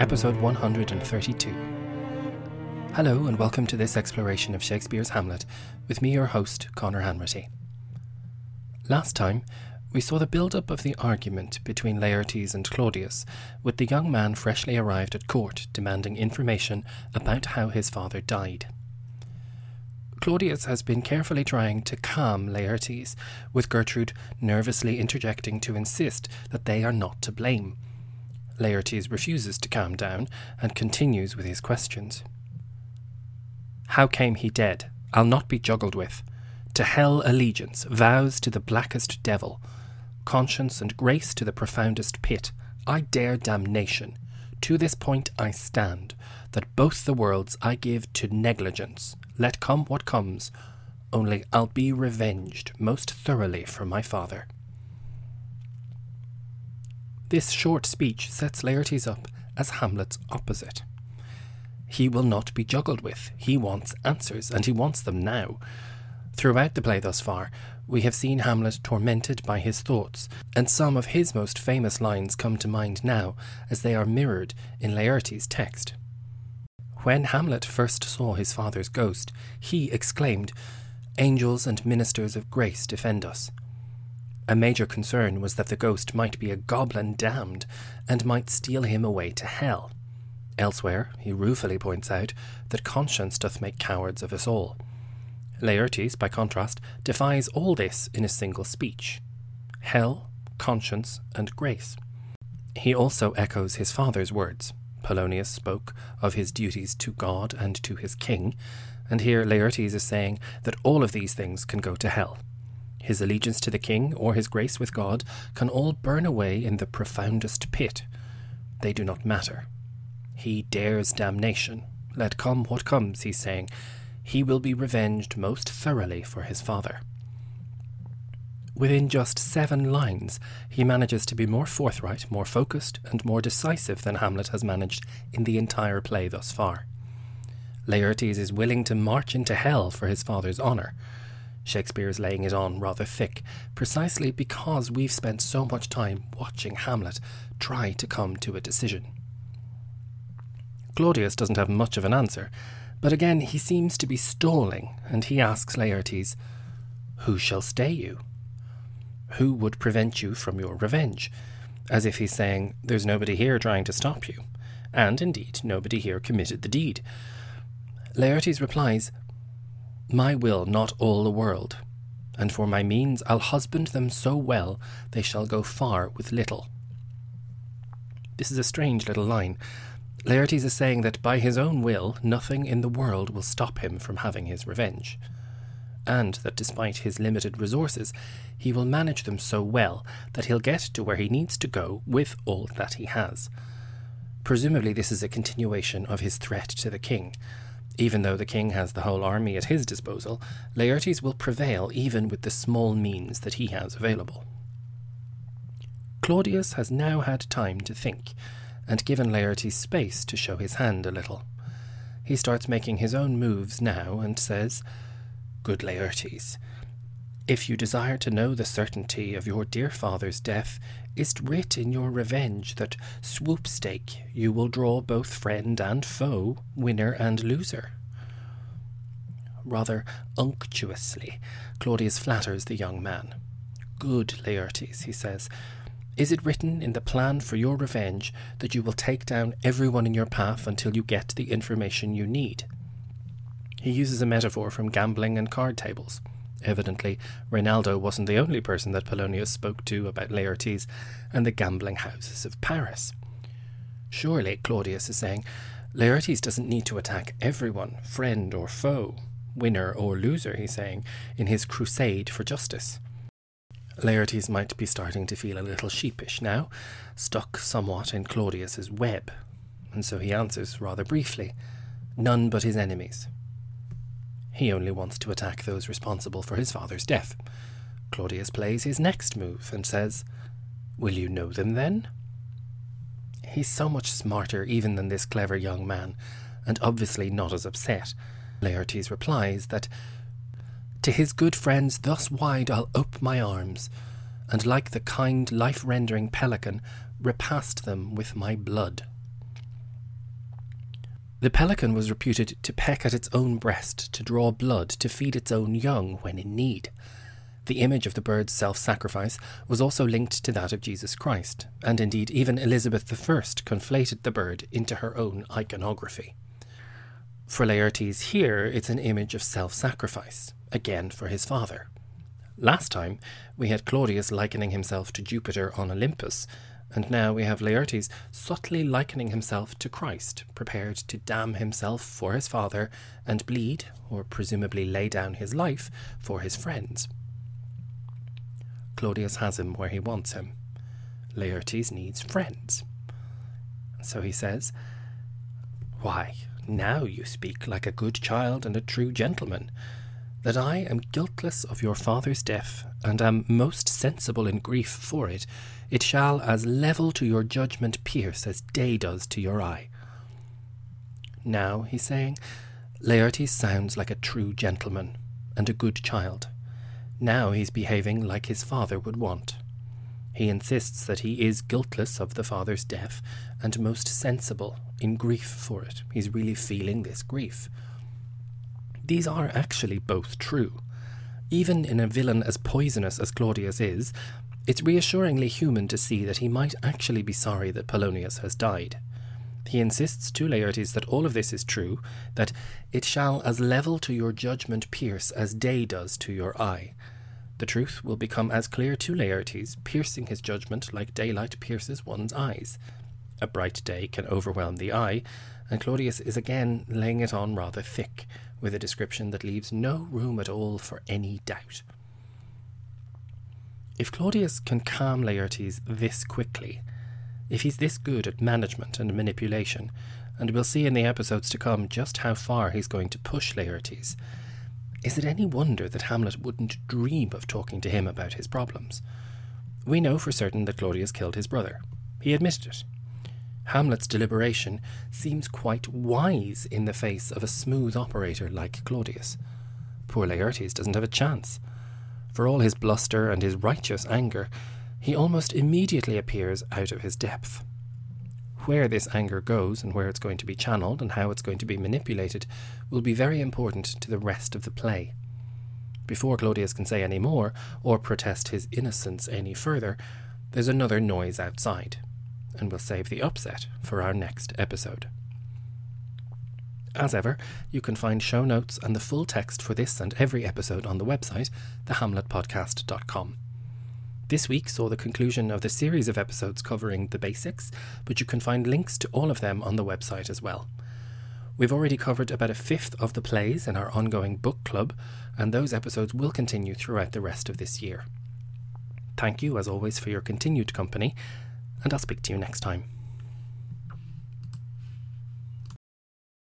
Episode 132. Hello, and welcome to this exploration of Shakespeare's Hamlet with me, your host, Conor Hanratty. Last time, we saw the build up of the argument between Laertes and Claudius, with the young man freshly arrived at court demanding information about how his father died. Claudius has been carefully trying to calm Laertes, with Gertrude nervously interjecting to insist that they are not to blame. Laertes refuses to calm down and continues with his questions. How came he dead? I'll not be juggled with. To hell allegiance, vows to the blackest devil, conscience and grace to the profoundest pit. I dare damnation. To this point I stand, that both the worlds I give to negligence, let come what comes, only I'll be revenged most thoroughly for my father. This short speech sets Laertes up as Hamlet's opposite. He will not be juggled with. He wants answers, and he wants them now. Throughout the play thus far, we have seen Hamlet tormented by his thoughts, and some of his most famous lines come to mind now as they are mirrored in Laertes' text. When Hamlet first saw his father's ghost, he exclaimed, Angels and ministers of grace defend us. A major concern was that the ghost might be a goblin damned and might steal him away to hell. Elsewhere, he ruefully points out that conscience doth make cowards of us all. Laertes, by contrast, defies all this in a single speech hell, conscience, and grace. He also echoes his father's words Polonius spoke of his duties to God and to his king, and here Laertes is saying that all of these things can go to hell. His allegiance to the king or his grace with God can all burn away in the profoundest pit. They do not matter. He dares damnation. Let come what comes, he's saying. He will be revenged most thoroughly for his father. Within just seven lines, he manages to be more forthright, more focused, and more decisive than Hamlet has managed in the entire play thus far. Laertes is willing to march into hell for his father's honour. Shakespeare is laying it on rather thick, precisely because we've spent so much time watching Hamlet try to come to a decision. Claudius doesn't have much of an answer, but again he seems to be stalling, and he asks Laertes, Who shall stay you? Who would prevent you from your revenge? As if he's saying, There's nobody here trying to stop you. And indeed, nobody here committed the deed. Laertes replies, My will, not all the world. And for my means, I'll husband them so well they shall go far with little. This is a strange little line. Laertes is saying that by his own will, nothing in the world will stop him from having his revenge and that despite his limited resources, he will manage them so well that he'll get to where he needs to go with all that he has. Presumably, this is a continuation of his threat to the king. Even though the king has the whole army at his disposal, Laertes will prevail even with the small means that he has available. Claudius has now had time to think, and given Laertes space to show his hand a little. He starts making his own moves now and says, good Laertes. If you desire to know the certainty of your dear father's death, is't writ in your revenge that swoopstake you will draw both friend and foe, winner and loser. Rather unctuously, Claudius flatters the young man. Good Laertes, he says, is it written in the plan for your revenge that you will take down everyone in your path until you get the information you need? He uses a metaphor from gambling and card tables. Evidently, Reynaldo wasn't the only person that Polonius spoke to about Laertes and the gambling houses of Paris. Surely, Claudius is saying, Laertes doesn't need to attack everyone, friend or foe, winner or loser, he's saying, in his crusade for justice. Laertes might be starting to feel a little sheepish now, stuck somewhat in Claudius's web, and so he answers rather briefly, None but his enemies. He only wants to attack those responsible for his father's death. Claudius plays his next move and says, Will you know them then? He's so much smarter even than this clever young man, and obviously not as upset. Laertes replies that to his good friends thus wide I'll ope my arms, and like the kind life rendering pelican, repast them with my blood. The pelican was reputed to peck at its own breast, to draw blood, to feed its own young when in need. The image of the bird's self sacrifice was also linked to that of Jesus Christ, and indeed even Elizabeth I conflated the bird into her own iconography. For Laertes here, it's an image of self sacrifice, again for his father. Last time, we had Claudius likening himself to Jupiter on Olympus, and now we have Laertes subtly likening himself to Christ, prepared to damn himself for his father and bleed, or presumably lay down his life, for his friends. Claudius has him where he wants him. Laertes needs friends. So he says, Why, now you speak like a good child and a true gentleman, that I am guiltless of your father's death, and am most sensible in grief for it, it shall as level to your judgment pierce as day does to your eye. Now, he's saying, Laertes sounds like a true gentleman and a good child. Now he's behaving like his father would want. He insists that he is guiltless of the father's death and most sensible in grief for it. He's really feeling this grief. These are actually both true. Even in a villain as poisonous as Claudius is, it's reassuringly human to see that he might actually be sorry that Polonius has died. He insists to Laertes that all of this is true, that it shall as level to your judgment pierce as day does to your eye. The truth will become as clear to Laertes, piercing his judgment like daylight pierces one's eyes. A bright day can overwhelm the eye, and Claudius is again laying it on rather thick, with a description that leaves no room at all for any doubt. If Claudius can calm Laertes this quickly, if he's this good at management and manipulation, and we'll see in the episodes to come just how far he's going to push Laertes, is it any wonder that Hamlet wouldn't dream of talking to him about his problems? We know for certain that Claudius killed his brother. He admitted it. Hamlet's deliberation seems quite wise in the face of a smooth operator like Claudius. Poor Laertes doesn't have a chance. For all his bluster and his righteous anger, he almost immediately appears out of his depth. Where this anger goes and where it's going to be channeled and how it's going to be manipulated will be very important to the rest of the play. Before Claudius can say any more or protest his innocence any further, there's another noise outside and we'll save the upset for our next episode. As ever, you can find show notes and the full text for this and every episode on the website, thehamletpodcast.com. This week saw the conclusion of the series of episodes covering the basics, but you can find links to all of them on the website as well. We've already covered about a fifth of the plays in our ongoing book club, and those episodes will continue throughout the rest of this year. Thank you, as always, for your continued company, and I'll speak to you next time.